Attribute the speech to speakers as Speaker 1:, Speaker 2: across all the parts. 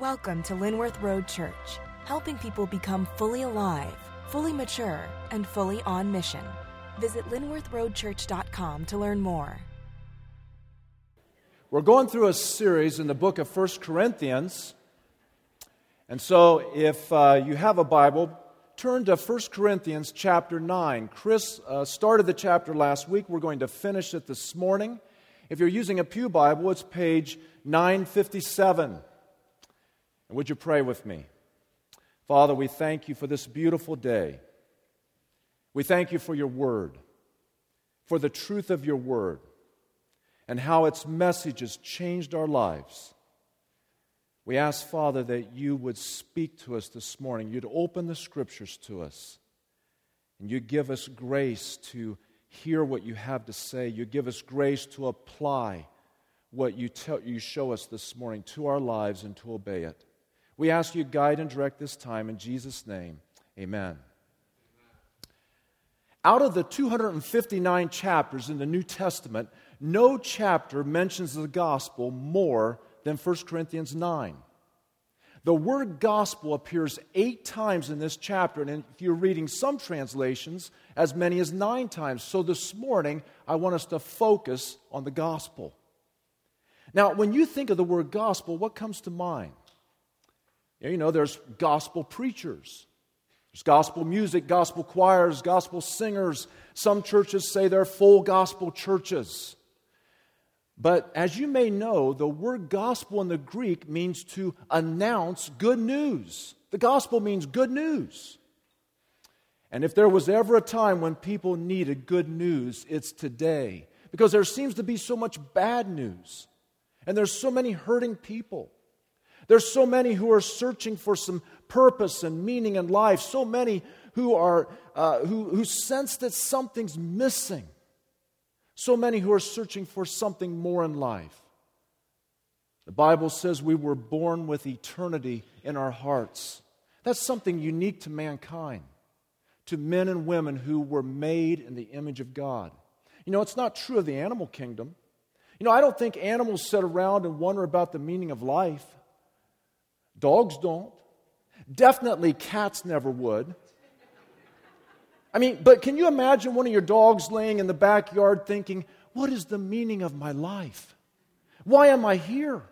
Speaker 1: Welcome to Linworth Road Church, helping people become fully alive, fully mature, and fully on mission. Visit linworthroadchurch.com to learn more.
Speaker 2: We're going through a series in the book of First Corinthians. And so, if uh, you have a Bible, turn to 1 Corinthians chapter 9. Chris uh, started the chapter last week. We're going to finish it this morning. If you're using a Pew Bible, it's page 957. And would you pray with me? Father, we thank you for this beautiful day. We thank you for your word, for the truth of your word, and how its message has changed our lives. We ask, Father, that you would speak to us this morning. You'd open the scriptures to us, and you'd give us grace to hear what you have to say. You give us grace to apply what you, tell, you show us this morning to our lives and to obey it. We ask you to guide and direct this time in Jesus' name. Amen. Out of the 259 chapters in the New Testament, no chapter mentions the gospel more than 1 Corinthians 9. The word gospel appears eight times in this chapter, and if you're reading some translations, as many as nine times. So this morning, I want us to focus on the gospel. Now, when you think of the word gospel, what comes to mind? You know, there's gospel preachers, there's gospel music, gospel choirs, gospel singers. Some churches say they're full gospel churches. But as you may know, the word gospel in the Greek means to announce good news. The gospel means good news. And if there was ever a time when people needed good news, it's today. Because there seems to be so much bad news. And there's so many hurting people. There's so many who are searching for some purpose and meaning in life, so many who, are, uh, who, who sense that something's missing, so many who are searching for something more in life. The Bible says we were born with eternity in our hearts. That's something unique to mankind, to men and women who were made in the image of God. You know, it's not true of the animal kingdom. You know, I don't think animals sit around and wonder about the meaning of life. Dogs don't. Definitely cats never would. I mean, but can you imagine one of your dogs laying in the backyard thinking, What is the meaning of my life? Why am I here?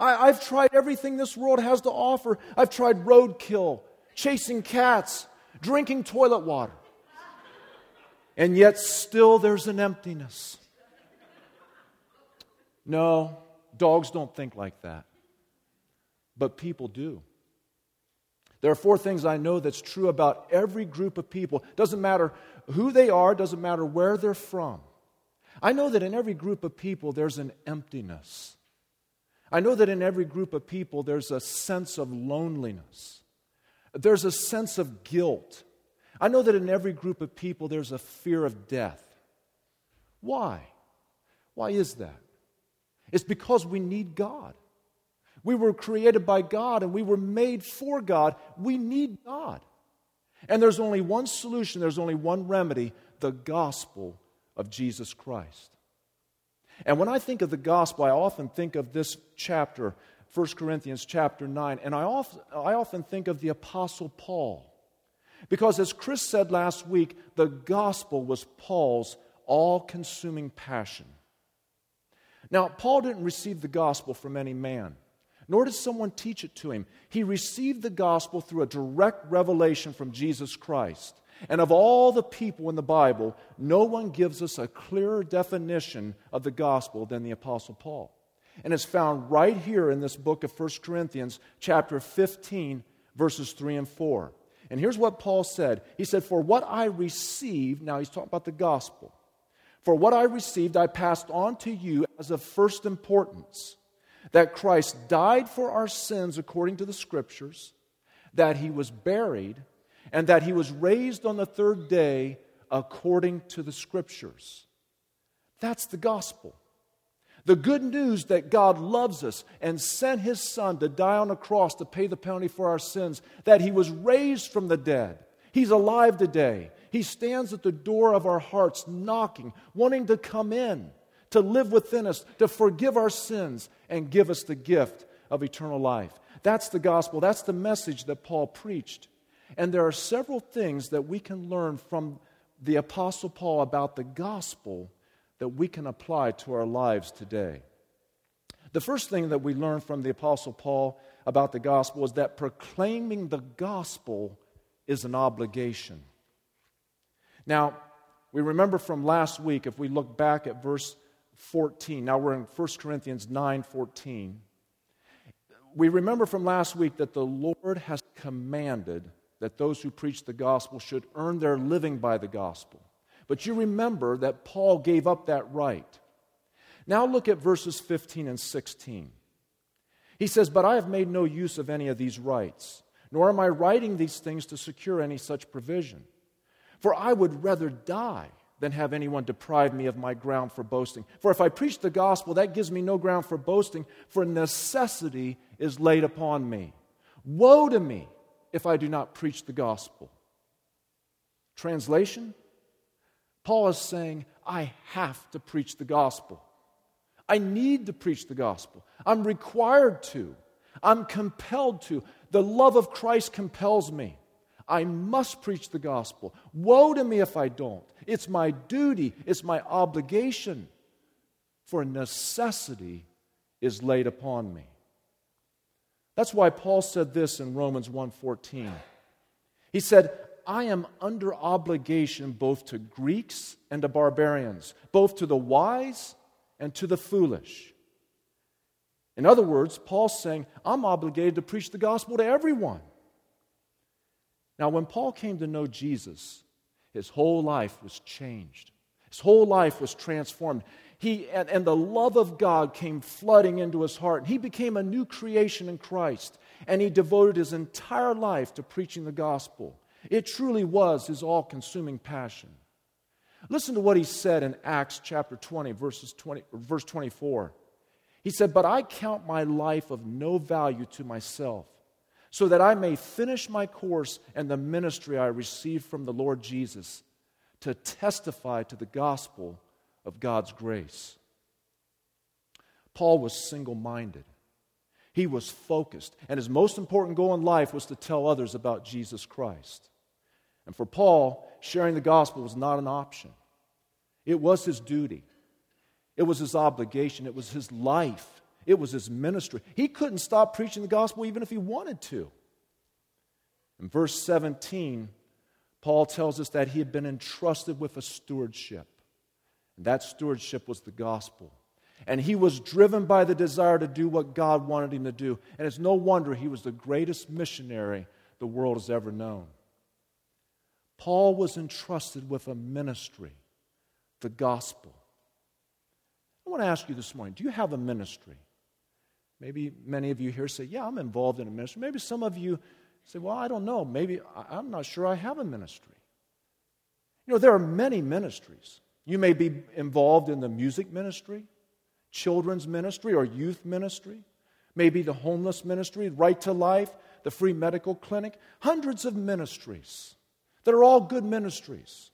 Speaker 2: I, have tried everything this world has to offer. I've tried roadkill, chasing cats, drinking toilet water. And yet, still, there's an emptiness. No, dogs don't think like that but people do. There are four things I know that's true about every group of people. Doesn't matter who they are, doesn't matter where they're from. I know that in every group of people there's an emptiness. I know that in every group of people there's a sense of loneliness. There's a sense of guilt. I know that in every group of people there's a fear of death. Why? Why is that? It's because we need God. We were created by God and we were made for God. We need God. And there's only one solution, there's only one remedy the gospel of Jesus Christ. And when I think of the gospel, I often think of this chapter, 1 Corinthians chapter 9, and I often, I often think of the Apostle Paul. Because as Chris said last week, the gospel was Paul's all consuming passion. Now, Paul didn't receive the gospel from any man nor did someone teach it to him. He received the gospel through a direct revelation from Jesus Christ. And of all the people in the Bible, no one gives us a clearer definition of the gospel than the Apostle Paul. And it's found right here in this book of 1 Corinthians, chapter 15, verses 3 and 4. And here's what Paul said He said, For what I received, now he's talking about the gospel. For what I received, I passed on to you as of first importance that Christ died for our sins according to the Scriptures, that he was buried, and that he was raised on the third day according to the Scriptures. That's the gospel. The good news that God loves us and sent his Son to die on a cross to pay the penalty for our sins, that he was raised from the dead. He's alive today. He stands at the door of our hearts, knocking, wanting to come in to live within us, to forgive our sins, and give us the gift of eternal life. That's the gospel. That's the message that Paul preached. And there are several things that we can learn from the Apostle Paul about the gospel that we can apply to our lives today. The first thing that we learn from the Apostle Paul about the gospel is that proclaiming the gospel is an obligation. Now, we remember from last week, if we look back at verse 14, now we're in 1 Corinthians 9 14. We remember from last week that the Lord has commanded that those who preach the gospel should earn their living by the gospel. But you remember that Paul gave up that right. Now look at verses 15 and 16. He says, But I have made no use of any of these rights, nor am I writing these things to secure any such provision. For I would rather die than have anyone deprive me of my ground for boasting. For if I preach the gospel, that gives me no ground for boasting, for necessity is laid upon me. Woe to me if I do not preach the gospel. Translation Paul is saying, I have to preach the gospel. I need to preach the gospel. I'm required to. I'm compelled to. The love of Christ compels me. I must preach the gospel. Woe to me if I don't. It's my duty, it's my obligation. For necessity is laid upon me. That's why Paul said this in Romans 1:14. He said, "I am under obligation both to Greeks and to barbarians, both to the wise and to the foolish." In other words, Paul's saying, I'm obligated to preach the gospel to everyone. Now, when Paul came to know Jesus, his whole life was changed. His whole life was transformed. He, and, and the love of God came flooding into his heart. He became a new creation in Christ, and he devoted his entire life to preaching the gospel. It truly was his all consuming passion. Listen to what he said in Acts chapter 20, verses 20, verse 24. He said, But I count my life of no value to myself, so that I may finish my course and the ministry I received from the Lord Jesus to testify to the gospel of God's grace. Paul was single minded. He was focused, and his most important goal in life was to tell others about Jesus Christ. And for Paul, sharing the gospel was not an option, it was his duty, it was his obligation, it was his life, it was his ministry. He couldn't stop preaching the gospel even if he wanted to. In verse 17, Paul tells us that he had been entrusted with a stewardship. And that stewardship was the gospel. And he was driven by the desire to do what God wanted him to do. And it's no wonder he was the greatest missionary the world has ever known. Paul was entrusted with a ministry, the gospel. I want to ask you this morning do you have a ministry? Maybe many of you here say, Yeah, I'm involved in a ministry. Maybe some of you say, Well, I don't know. Maybe I'm not sure I have a ministry. You know, there are many ministries. You may be involved in the music ministry, children's ministry, or youth ministry, maybe the homeless ministry, Right to Life, the free medical clinic, hundreds of ministries that are all good ministries.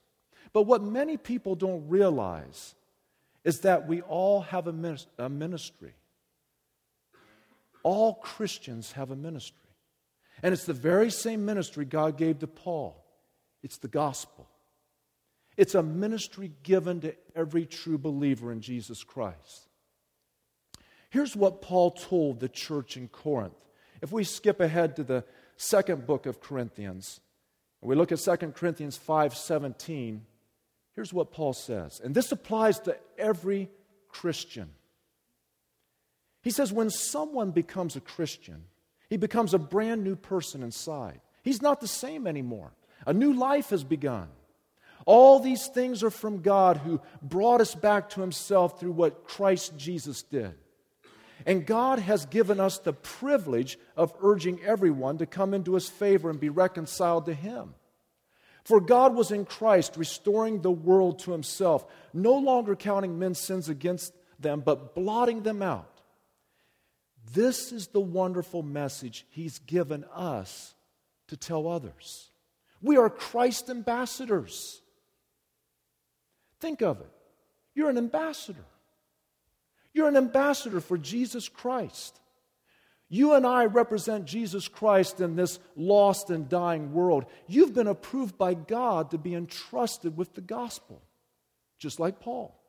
Speaker 2: But what many people don't realize is that we all have a ministry. All Christians have a ministry. And it's the very same ministry God gave to Paul it's the gospel. It's a ministry given to every true believer in Jesus Christ. Here's what Paul told the church in Corinth. If we skip ahead to the second book of Corinthians, we look at 2 Corinthians 5:17, here's what Paul says. And this applies to every Christian. He says when someone becomes a Christian, he becomes a brand new person inside. He's not the same anymore. A new life has begun. All these things are from God who brought us back to Himself through what Christ Jesus did. And God has given us the privilege of urging everyone to come into His favor and be reconciled to Him. For God was in Christ restoring the world to Himself, no longer counting men's sins against them, but blotting them out. This is the wonderful message He's given us to tell others. We are Christ ambassadors. Think of it. You're an ambassador. You're an ambassador for Jesus Christ. You and I represent Jesus Christ in this lost and dying world. You've been approved by God to be entrusted with the gospel, just like Paul.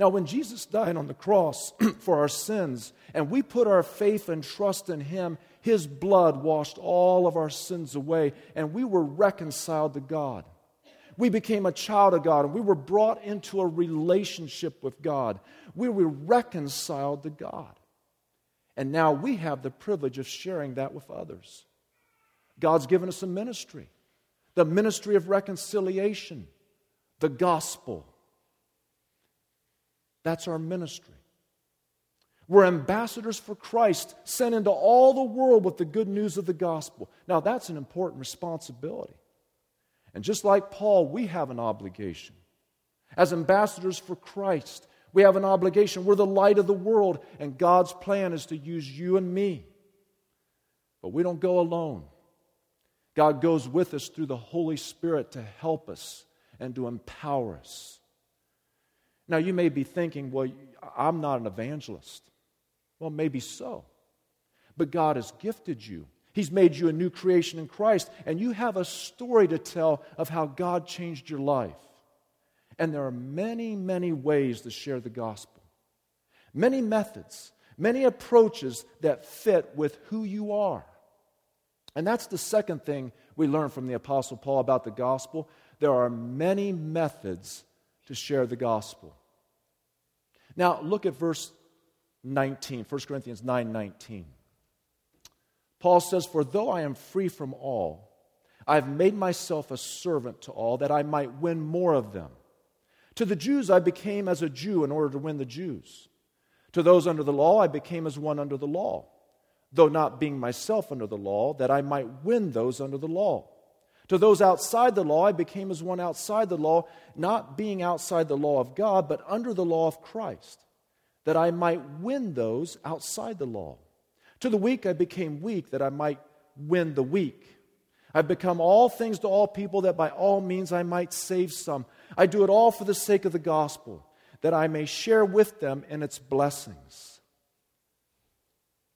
Speaker 2: Now, when Jesus died on the cross for our sins and we put our faith and trust in Him, His blood washed all of our sins away and we were reconciled to God. We became a child of God and we were brought into a relationship with God. We were reconciled to God. And now we have the privilege of sharing that with others. God's given us a ministry the ministry of reconciliation, the gospel. That's our ministry. We're ambassadors for Christ, sent into all the world with the good news of the gospel. Now, that's an important responsibility. And just like Paul, we have an obligation. As ambassadors for Christ, we have an obligation. We're the light of the world, and God's plan is to use you and me. But we don't go alone. God goes with us through the Holy Spirit to help us and to empower us. Now, you may be thinking, well, I'm not an evangelist. Well, maybe so. But God has gifted you. He's made you a new creation in Christ, and you have a story to tell of how God changed your life. And there are many, many ways to share the gospel, many methods, many approaches that fit with who you are. And that's the second thing we learn from the Apostle Paul about the gospel. There are many methods to share the gospel. Now, look at verse 19, 1 Corinthians 9 19. Paul says, For though I am free from all, I have made myself a servant to all that I might win more of them. To the Jews, I became as a Jew in order to win the Jews. To those under the law, I became as one under the law, though not being myself under the law, that I might win those under the law. To those outside the law, I became as one outside the law, not being outside the law of God, but under the law of Christ, that I might win those outside the law. To the weak, I became weak, that I might win the weak. I've become all things to all people, that by all means I might save some. I do it all for the sake of the gospel, that I may share with them in its blessings.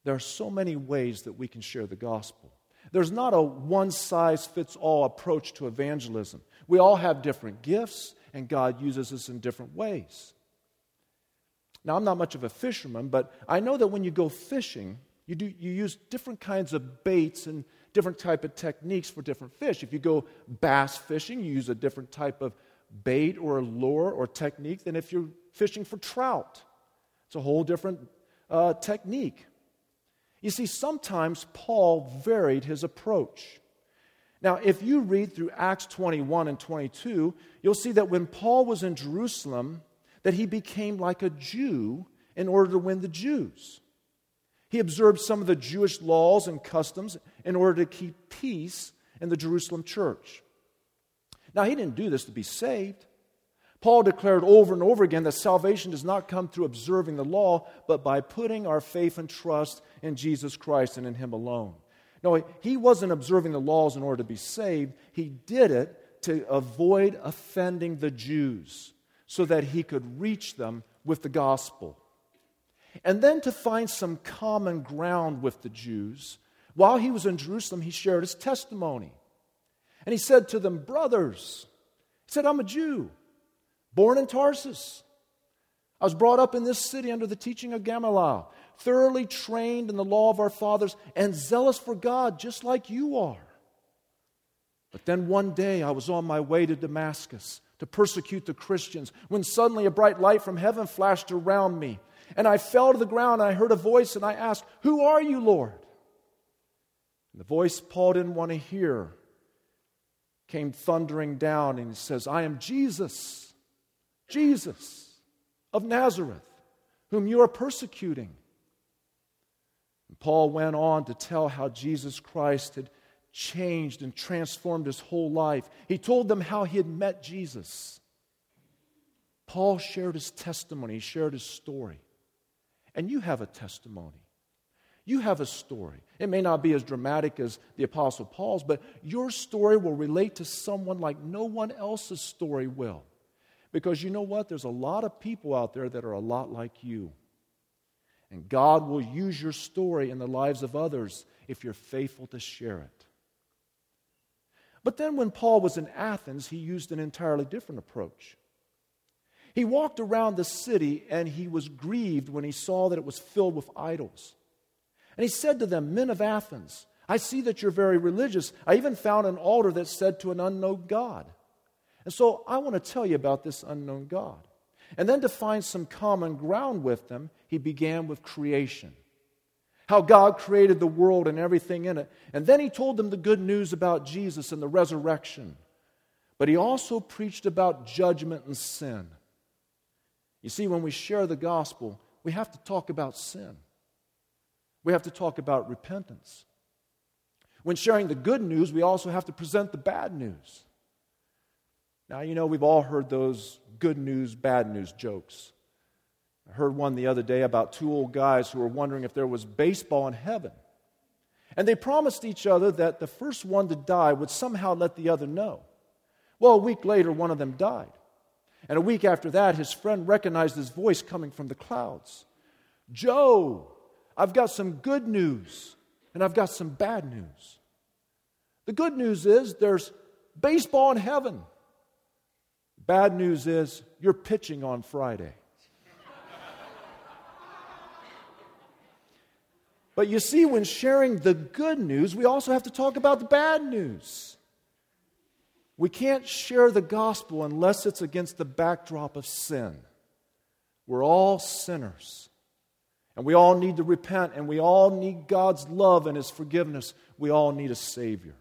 Speaker 2: There are so many ways that we can share the gospel. There's not a one size fits all approach to evangelism. We all have different gifts, and God uses us in different ways. Now, I'm not much of a fisherman, but I know that when you go fishing, you, do, you use different kinds of baits and different type of techniques for different fish. If you go bass fishing, you use a different type of bait or lure or technique than if you're fishing for trout. It's a whole different uh, technique. You see, sometimes Paul varied his approach. Now, if you read through Acts 21 and 22, you'll see that when Paul was in Jerusalem, that he became like a Jew in order to win the Jews. He observed some of the Jewish laws and customs in order to keep peace in the Jerusalem church. Now, he didn't do this to be saved. Paul declared over and over again that salvation does not come through observing the law, but by putting our faith and trust in Jesus Christ and in Him alone. No, he wasn't observing the laws in order to be saved. He did it to avoid offending the Jews so that he could reach them with the gospel. And then to find some common ground with the Jews, while he was in Jerusalem, he shared his testimony. And he said to them, Brothers, he said, I'm a Jew, born in Tarsus. I was brought up in this city under the teaching of Gamaliel, thoroughly trained in the law of our fathers, and zealous for God, just like you are. But then one day I was on my way to Damascus to persecute the Christians when suddenly a bright light from heaven flashed around me. And I fell to the ground and I heard a voice and I asked, Who are you, Lord? And the voice Paul didn't want to hear came thundering down and he says, I am Jesus, Jesus of Nazareth, whom you are persecuting. And Paul went on to tell how Jesus Christ had changed and transformed his whole life. He told them how he had met Jesus. Paul shared his testimony, he shared his story. And you have a testimony. You have a story. It may not be as dramatic as the Apostle Paul's, but your story will relate to someone like no one else's story will. Because you know what? There's a lot of people out there that are a lot like you. And God will use your story in the lives of others if you're faithful to share it. But then, when Paul was in Athens, he used an entirely different approach. He walked around the city and he was grieved when he saw that it was filled with idols. And he said to them, Men of Athens, I see that you're very religious. I even found an altar that said to an unknown God. And so I want to tell you about this unknown God. And then to find some common ground with them, he began with creation. How God created the world and everything in it. And then he told them the good news about Jesus and the resurrection. But he also preached about judgment and sin. You see, when we share the gospel, we have to talk about sin. We have to talk about repentance. When sharing the good news, we also have to present the bad news. Now, you know, we've all heard those good news, bad news jokes. I heard one the other day about two old guys who were wondering if there was baseball in heaven. And they promised each other that the first one to die would somehow let the other know. Well, a week later, one of them died. And a week after that, his friend recognized his voice coming from the clouds Joe, I've got some good news, and I've got some bad news. The good news is there's baseball in heaven. Bad news is you're pitching on Friday. but you see, when sharing the good news, we also have to talk about the bad news. We can't share the gospel unless it's against the backdrop of sin. We're all sinners. And we all need to repent, and we all need God's love and His forgiveness. We all need a Savior.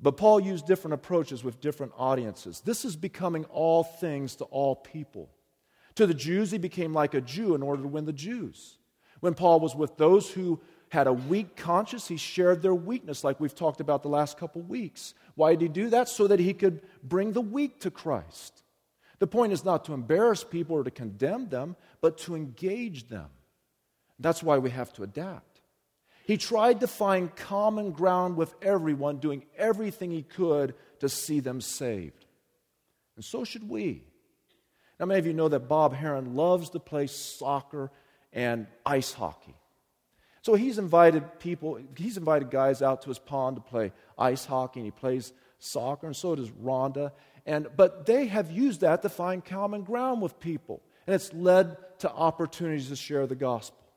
Speaker 2: But Paul used different approaches with different audiences. This is becoming all things to all people. To the Jews, he became like a Jew in order to win the Jews. When Paul was with those who had a weak conscience, he shared their weakness, like we've talked about the last couple weeks. Why did he do that? So that he could bring the weak to Christ. The point is not to embarrass people or to condemn them, but to engage them. That's why we have to adapt. He tried to find common ground with everyone, doing everything he could to see them saved. And so should we. Now, many of you know that Bob Heron loves to play soccer and ice hockey. So he's invited people, he's invited guys out to his pond to play ice hockey, and he plays soccer, and so does Rhonda. And, but they have used that to find common ground with people, and it's led to opportunities to share the gospel.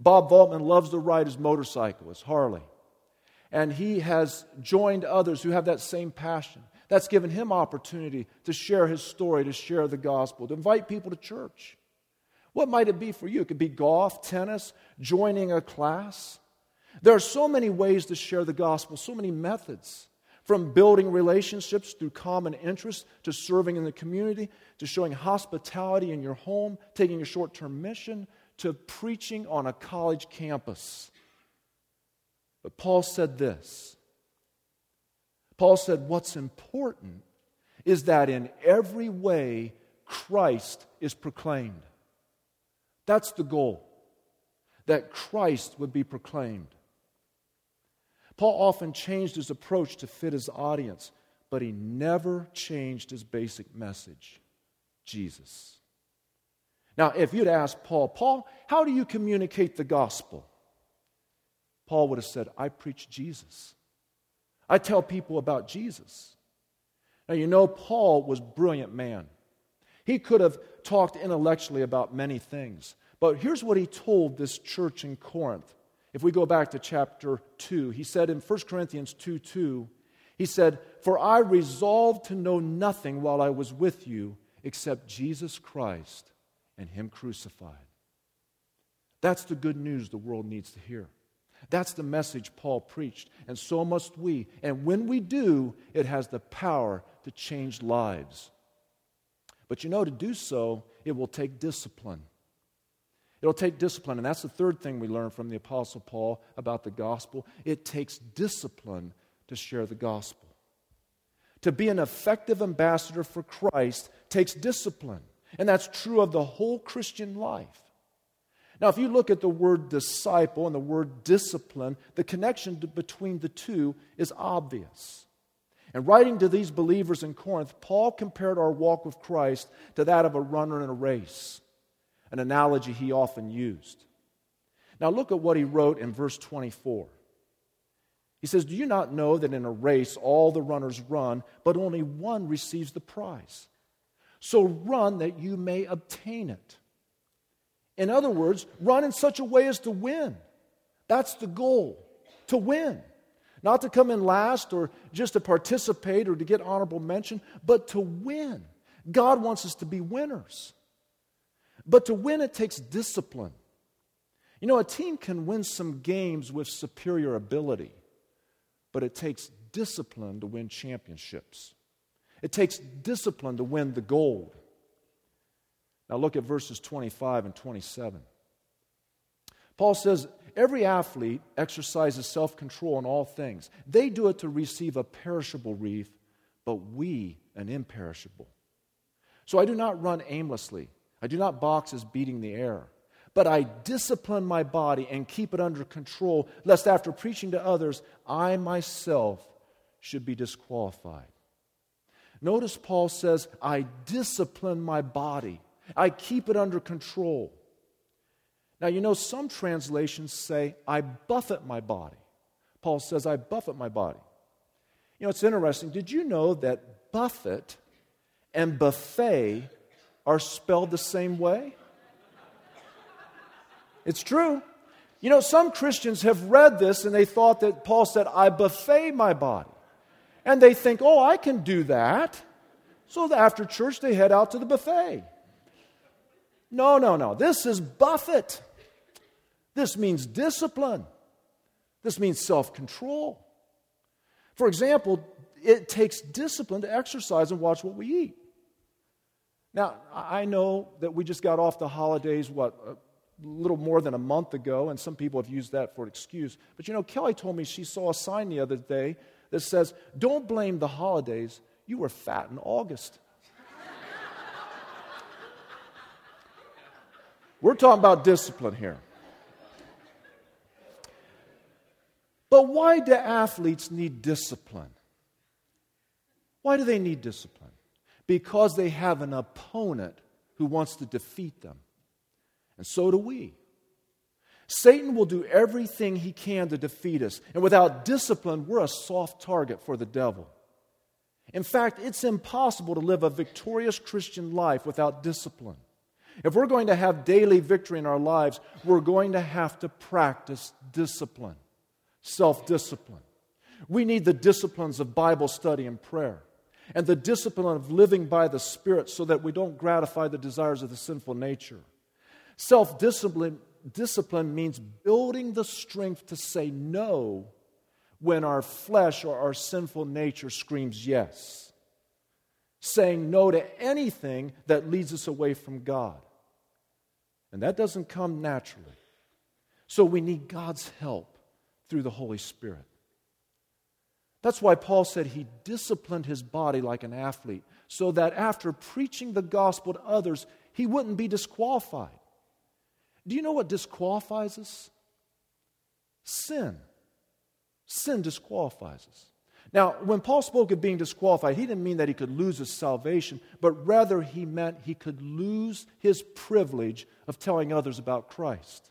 Speaker 2: Bob Vaultman loves to ride his motorcycle, his Harley. And he has joined others who have that same passion. That's given him opportunity to share his story, to share the gospel, to invite people to church. What might it be for you? It could be golf, tennis, joining a class. There are so many ways to share the gospel, so many methods. From building relationships through common interests to serving in the community, to showing hospitality in your home, taking a short term mission, to preaching on a college campus. But Paul said this Paul said, What's important is that in every way Christ is proclaimed. That's the goal, that Christ would be proclaimed. Paul often changed his approach to fit his audience, but he never changed his basic message Jesus. Now, if you'd asked Paul, Paul, how do you communicate the gospel? Paul would have said, I preach Jesus. I tell people about Jesus. Now, you know, Paul was a brilliant man. He could have talked intellectually about many things. But here's what he told this church in Corinth. If we go back to chapter 2, he said in 1 Corinthians 2 2, he said, For I resolved to know nothing while I was with you except Jesus Christ and Him crucified. That's the good news the world needs to hear. That's the message Paul preached, and so must we. And when we do, it has the power to change lives. But you know, to do so, it will take discipline. It'll take discipline, and that's the third thing we learn from the Apostle Paul about the gospel. It takes discipline to share the gospel. To be an effective ambassador for Christ takes discipline. And that's true of the whole Christian life. Now, if you look at the word disciple and the word discipline, the connection between the two is obvious. And writing to these believers in Corinth, Paul compared our walk with Christ to that of a runner in a race. an analogy he often used. Now, look at what he wrote in verse 24. He says, Do you not know that in a race all the runners run, but only one receives the prize? So run that you may obtain it. In other words, run in such a way as to win. That's the goal, to win. Not to come in last or just to participate or to get honorable mention, but to win. God wants us to be winners. But to win, it takes discipline. You know, a team can win some games with superior ability, but it takes discipline to win championships. It takes discipline to win the gold. Now look at verses 25 and 27. Paul says, Every athlete exercises self control in all things. They do it to receive a perishable wreath, but we an imperishable. So I do not run aimlessly. I do not box as beating the air, but I discipline my body and keep it under control, lest after preaching to others, I myself should be disqualified. Notice Paul says, I discipline my body, I keep it under control. Now, you know, some translations say, I buffet my body. Paul says, I buffet my body. You know, it's interesting. Did you know that buffet and buffet are spelled the same way? It's true. You know, some Christians have read this and they thought that Paul said, I buffet my body. And they think, oh, I can do that. So after church, they head out to the buffet. No, no, no. This is buffet. This means discipline. This means self control. For example, it takes discipline to exercise and watch what we eat. Now, I know that we just got off the holidays, what, a little more than a month ago, and some people have used that for an excuse. But you know, Kelly told me she saw a sign the other day that says, Don't blame the holidays, you were fat in August. We're talking about discipline here. But why do athletes need discipline? Why do they need discipline? Because they have an opponent who wants to defeat them. And so do we. Satan will do everything he can to defeat us. And without discipline, we're a soft target for the devil. In fact, it's impossible to live a victorious Christian life without discipline. If we're going to have daily victory in our lives, we're going to have to practice discipline self discipline. We need the disciplines of Bible study and prayer, and the discipline of living by the Spirit so that we don't gratify the desires of the sinful nature. Self discipline discipline means building the strength to say no when our flesh or our sinful nature screams yes. Saying no to anything that leads us away from God. And that doesn't come naturally. So we need God's help through the Holy Spirit. That's why Paul said he disciplined his body like an athlete, so that after preaching the gospel to others, he wouldn't be disqualified. Do you know what disqualifies us? Sin. Sin disqualifies us. Now, when Paul spoke of being disqualified, he didn't mean that he could lose his salvation, but rather he meant he could lose his privilege of telling others about Christ.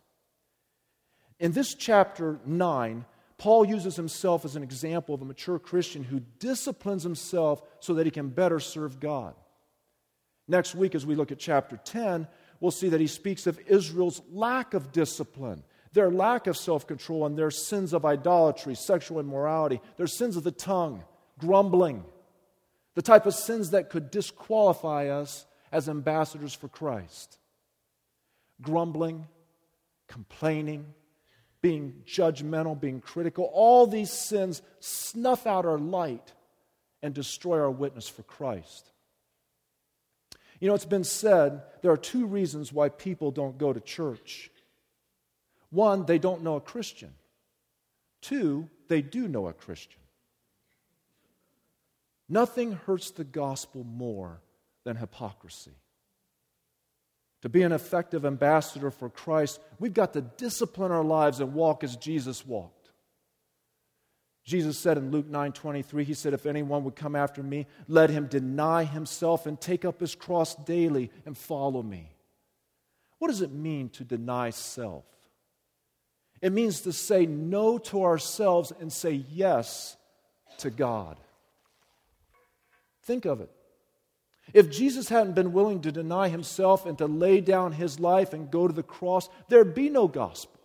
Speaker 2: In this chapter 9, Paul uses himself as an example of a mature Christian who disciplines himself so that he can better serve God. Next week, as we look at chapter 10, we'll see that he speaks of Israel's lack of discipline, their lack of self control, and their sins of idolatry, sexual immorality, their sins of the tongue, grumbling, the type of sins that could disqualify us as ambassadors for Christ. Grumbling, complaining, being judgmental, being critical, all these sins snuff out our light and destroy our witness for Christ. You know, it's been said there are two reasons why people don't go to church. One, they don't know a Christian. Two, they do know a Christian. Nothing hurts the gospel more than hypocrisy. To be an effective ambassador for Christ, we've got to discipline our lives and walk as Jesus walked. Jesus said in Luke 9 23, He said, If anyone would come after me, let him deny himself and take up his cross daily and follow me. What does it mean to deny self? It means to say no to ourselves and say yes to God. Think of it. If Jesus hadn't been willing to deny himself and to lay down his life and go to the cross, there'd be no gospel.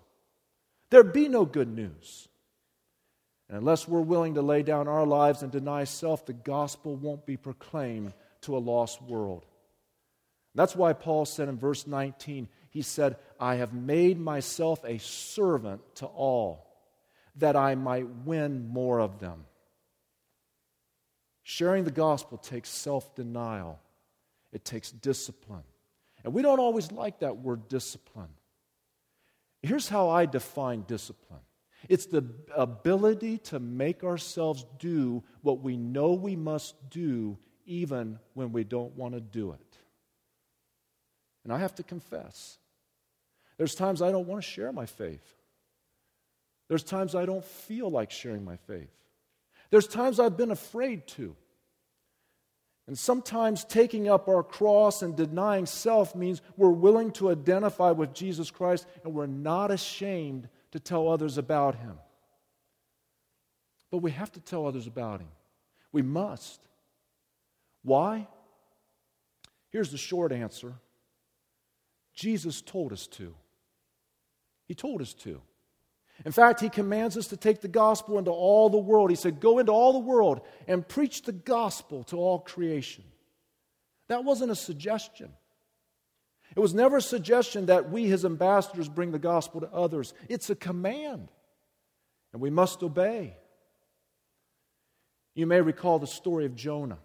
Speaker 2: There'd be no good news. And unless we're willing to lay down our lives and deny self, the gospel won't be proclaimed to a lost world. That's why Paul said in verse 19, he said, I have made myself a servant to all, that I might win more of them. Sharing the gospel takes self denial, it takes discipline. And we don't always like that word discipline. Here's how I define discipline it's the ability to make ourselves do what we know we must do, even when we don't want to do it. And I have to confess, there's times I don't want to share my faith. There's times I don't feel like sharing my faith. There's times I've been afraid to. And sometimes taking up our cross and denying self means we're willing to identify with Jesus Christ and we're not ashamed to tell others about him. But we have to tell others about him. We must. Why? Here's the short answer Jesus told us to. He told us to. In fact, he commands us to take the gospel into all the world. He said, Go into all the world and preach the gospel to all creation. That wasn't a suggestion. It was never a suggestion that we, his ambassadors, bring the gospel to others. It's a command, and we must obey. You may recall the story of Jonah.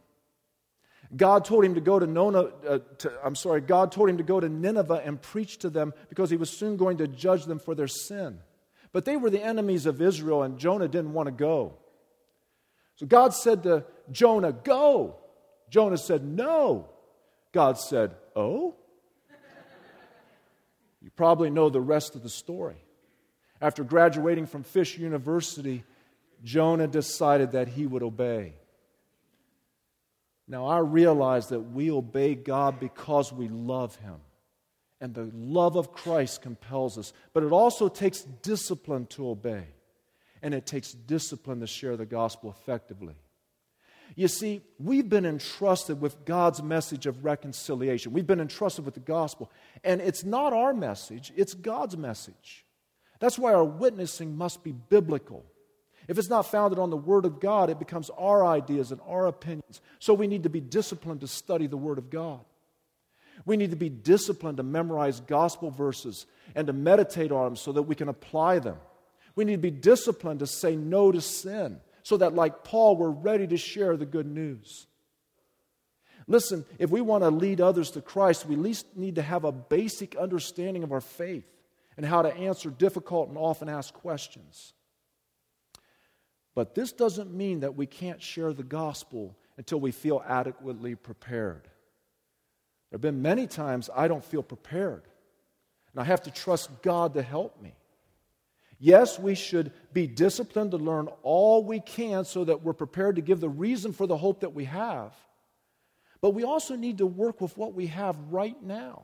Speaker 2: God told him to go to Nona, uh, to, I'm sorry, God told him to go to Nineveh and preach to them because he was soon going to judge them for their sin. But they were the enemies of Israel, and Jonah didn't want to go. So God said to Jonah, Go. Jonah said, No. God said, Oh? You probably know the rest of the story. After graduating from Fish University, Jonah decided that he would obey. Now, I realize that we obey God because we love Him. And the love of Christ compels us. But it also takes discipline to obey. And it takes discipline to share the gospel effectively. You see, we've been entrusted with God's message of reconciliation. We've been entrusted with the gospel. And it's not our message, it's God's message. That's why our witnessing must be biblical. If it's not founded on the Word of God, it becomes our ideas and our opinions. So we need to be disciplined to study the Word of God. We need to be disciplined to memorize gospel verses and to meditate on them so that we can apply them. We need to be disciplined to say no to sin so that, like Paul, we're ready to share the good news. Listen, if we want to lead others to Christ, we at least need to have a basic understanding of our faith and how to answer difficult and often asked questions. But this doesn't mean that we can't share the gospel until we feel adequately prepared. There have been many times I don't feel prepared, and I have to trust God to help me. Yes, we should be disciplined to learn all we can so that we're prepared to give the reason for the hope that we have. But we also need to work with what we have right now.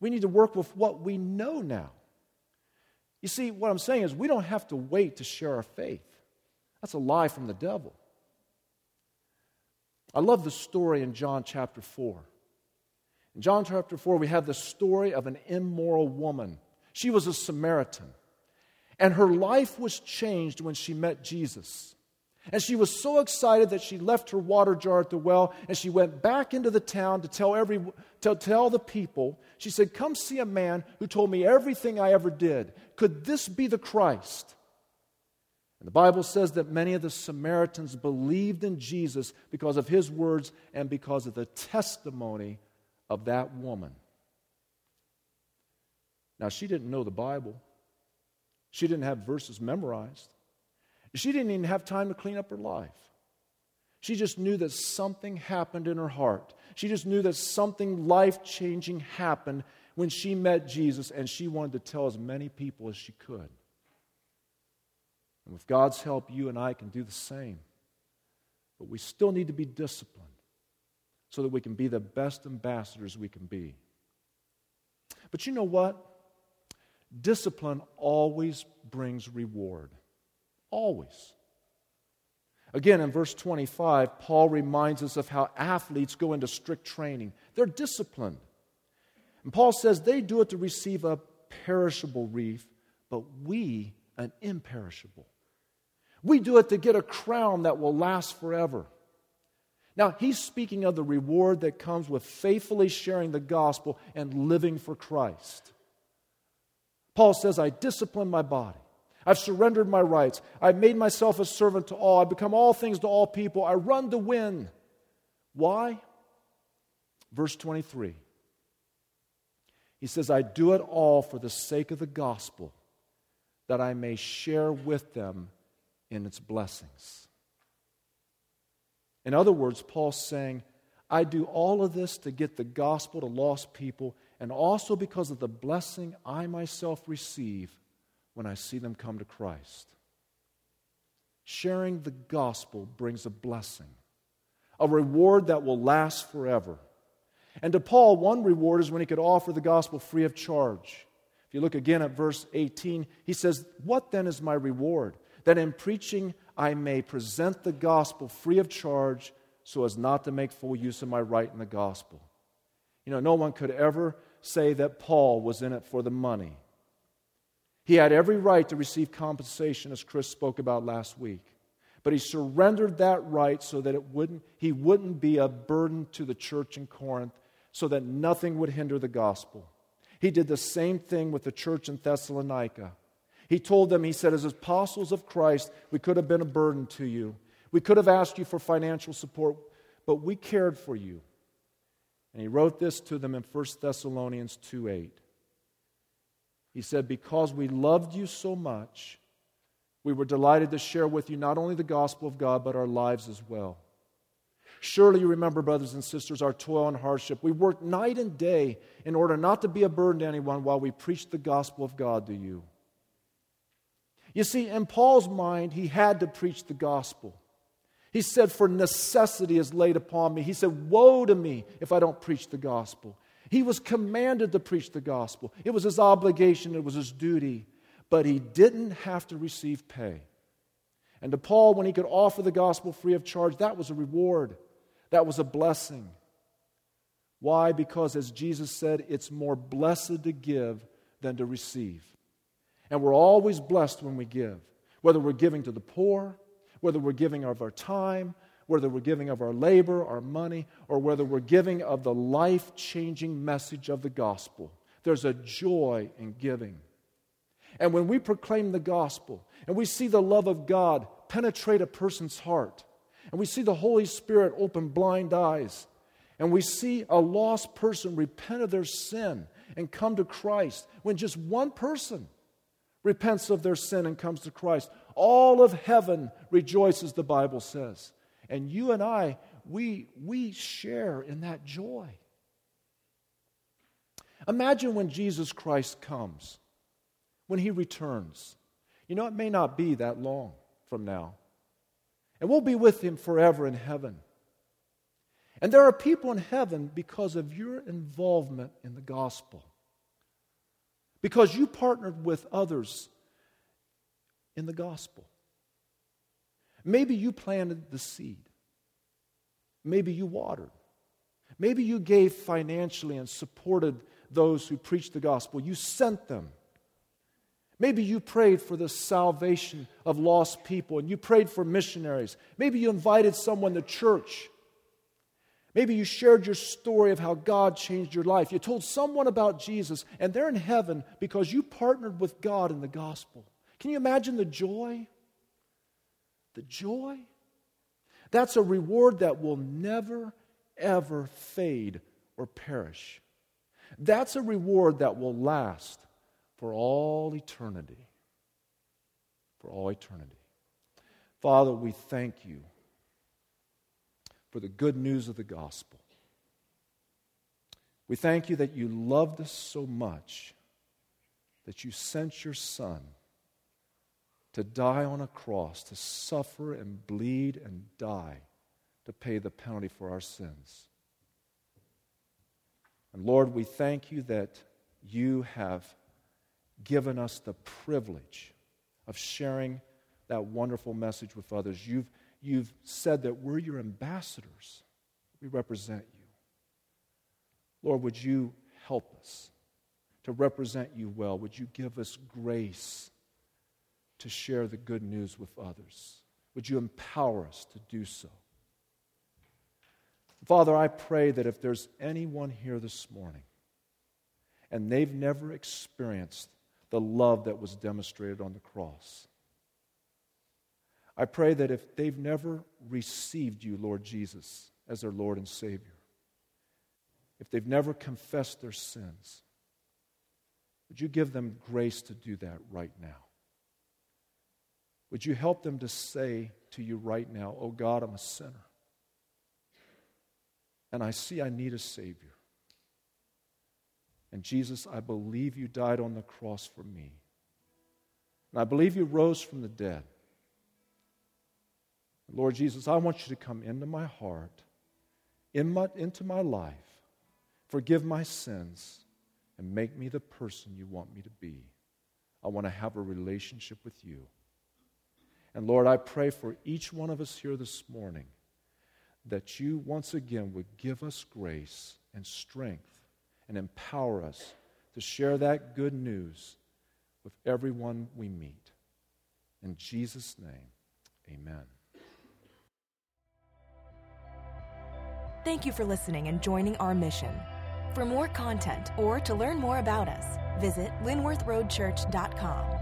Speaker 2: We need to work with what we know now. You see, what I'm saying is we don't have to wait to share our faith. That's a lie from the devil. I love the story in John chapter 4. In John chapter 4, we have the story of an immoral woman. She was a Samaritan, and her life was changed when she met Jesus. And she was so excited that she left her water jar at the well and she went back into the town to tell, every, to tell the people. She said, Come see a man who told me everything I ever did. Could this be the Christ? And the Bible says that many of the Samaritans believed in Jesus because of his words and because of the testimony of that woman. Now, she didn't know the Bible, she didn't have verses memorized, she didn't even have time to clean up her life. She just knew that something happened in her heart. She just knew that something life changing happened when she met Jesus, and she wanted to tell as many people as she could. And with God's help, you and I can do the same. But we still need to be disciplined so that we can be the best ambassadors we can be. But you know what? Discipline always brings reward. Always. Again, in verse 25, Paul reminds us of how athletes go into strict training. They're disciplined. And Paul says they do it to receive a perishable wreath, but we an imperishable. We do it to get a crown that will last forever. Now, he's speaking of the reward that comes with faithfully sharing the gospel and living for Christ. Paul says, I discipline my body. I've surrendered my rights. I've made myself a servant to all. I've become all things to all people. I run to win. Why? Verse 23. He says, I do it all for the sake of the gospel, that I may share with them in its blessings. In other words, Paul's saying, I do all of this to get the gospel to lost people, and also because of the blessing I myself receive when I see them come to Christ. Sharing the gospel brings a blessing, a reward that will last forever. And to Paul, one reward is when he could offer the gospel free of charge. If you look again at verse 18, he says, What then is my reward? That in preaching I may present the gospel free of charge so as not to make full use of my right in the gospel. You know, no one could ever say that Paul was in it for the money. He had every right to receive compensation, as Chris spoke about last week. But he surrendered that right so that it wouldn't, he wouldn't be a burden to the church in Corinth, so that nothing would hinder the gospel. He did the same thing with the church in Thessalonica. He told them, he said, as apostles of Christ, we could have been a burden to you. We could have asked you for financial support, but we cared for you. And he wrote this to them in 1 Thessalonians 2 8. He said, Because we loved you so much, we were delighted to share with you not only the gospel of God, but our lives as well. Surely you remember, brothers and sisters, our toil and hardship. We worked night and day in order not to be a burden to anyone while we preached the gospel of God to you. You see, in Paul's mind, he had to preach the gospel. He said, For necessity is laid upon me. He said, Woe to me if I don't preach the gospel. He was commanded to preach the gospel. It was his obligation, it was his duty, but he didn't have to receive pay. And to Paul, when he could offer the gospel free of charge, that was a reward, that was a blessing. Why? Because, as Jesus said, it's more blessed to give than to receive. And we're always blessed when we give, whether we're giving to the poor, whether we're giving of our time, whether we're giving of our labor, our money, or whether we're giving of the life changing message of the gospel. There's a joy in giving. And when we proclaim the gospel and we see the love of God penetrate a person's heart, and we see the Holy Spirit open blind eyes, and we see a lost person repent of their sin and come to Christ, when just one person repents of their sin and comes to Christ. All of heaven rejoices, the Bible says. And you and I, we, we share in that joy. Imagine when Jesus Christ comes, when he returns. You know, it may not be that long from now. And we'll be with him forever in heaven. And there are people in heaven because of your involvement in the gospel because you partnered with others in the gospel. Maybe you planted the seed. Maybe you watered. Maybe you gave financially and supported those who preached the gospel. You sent them. Maybe you prayed for the salvation of lost people and you prayed for missionaries. Maybe you invited someone to church Maybe you shared your story of how God changed your life. You told someone about Jesus, and they're in heaven because you partnered with God in the gospel. Can you imagine the joy? The joy? That's a reward that will never, ever fade or perish. That's a reward that will last for all eternity. For all eternity. Father, we thank you for the good news of the gospel. We thank you that you loved us so much that you sent your Son to die on a cross, to suffer and bleed and die to pay the penalty for our sins. And Lord, we thank you that you have given us the privilege of sharing that wonderful message with others. You've, you've said that we're your ambassadors, we represent you. Lord, would you help us to represent you well? Would you give us grace to share the good news with others? Would you empower us to do so? Father, I pray that if there's anyone here this morning and they've never experienced the love that was demonstrated on the cross, I pray that if they've never received you, Lord Jesus, as their Lord and Savior, if they've never confessed their sins, would you give them grace to do that right now? Would you help them to say to you right now, Oh God, I'm a sinner. And I see I need a Savior. And Jesus, I believe you died on the cross for me. And I believe you rose from the dead. Lord Jesus, I want you to come into my heart, in my, into my life, forgive my sins, and make me the person you want me to be. I want to have a relationship with you. And Lord, I pray for each one of us here this morning that you once again would give us grace and strength and empower us to share that good news with everyone we meet. In Jesus' name, amen.
Speaker 1: Thank you for listening and joining our mission. For more content or to learn more about us, visit linworthroadchurch.com.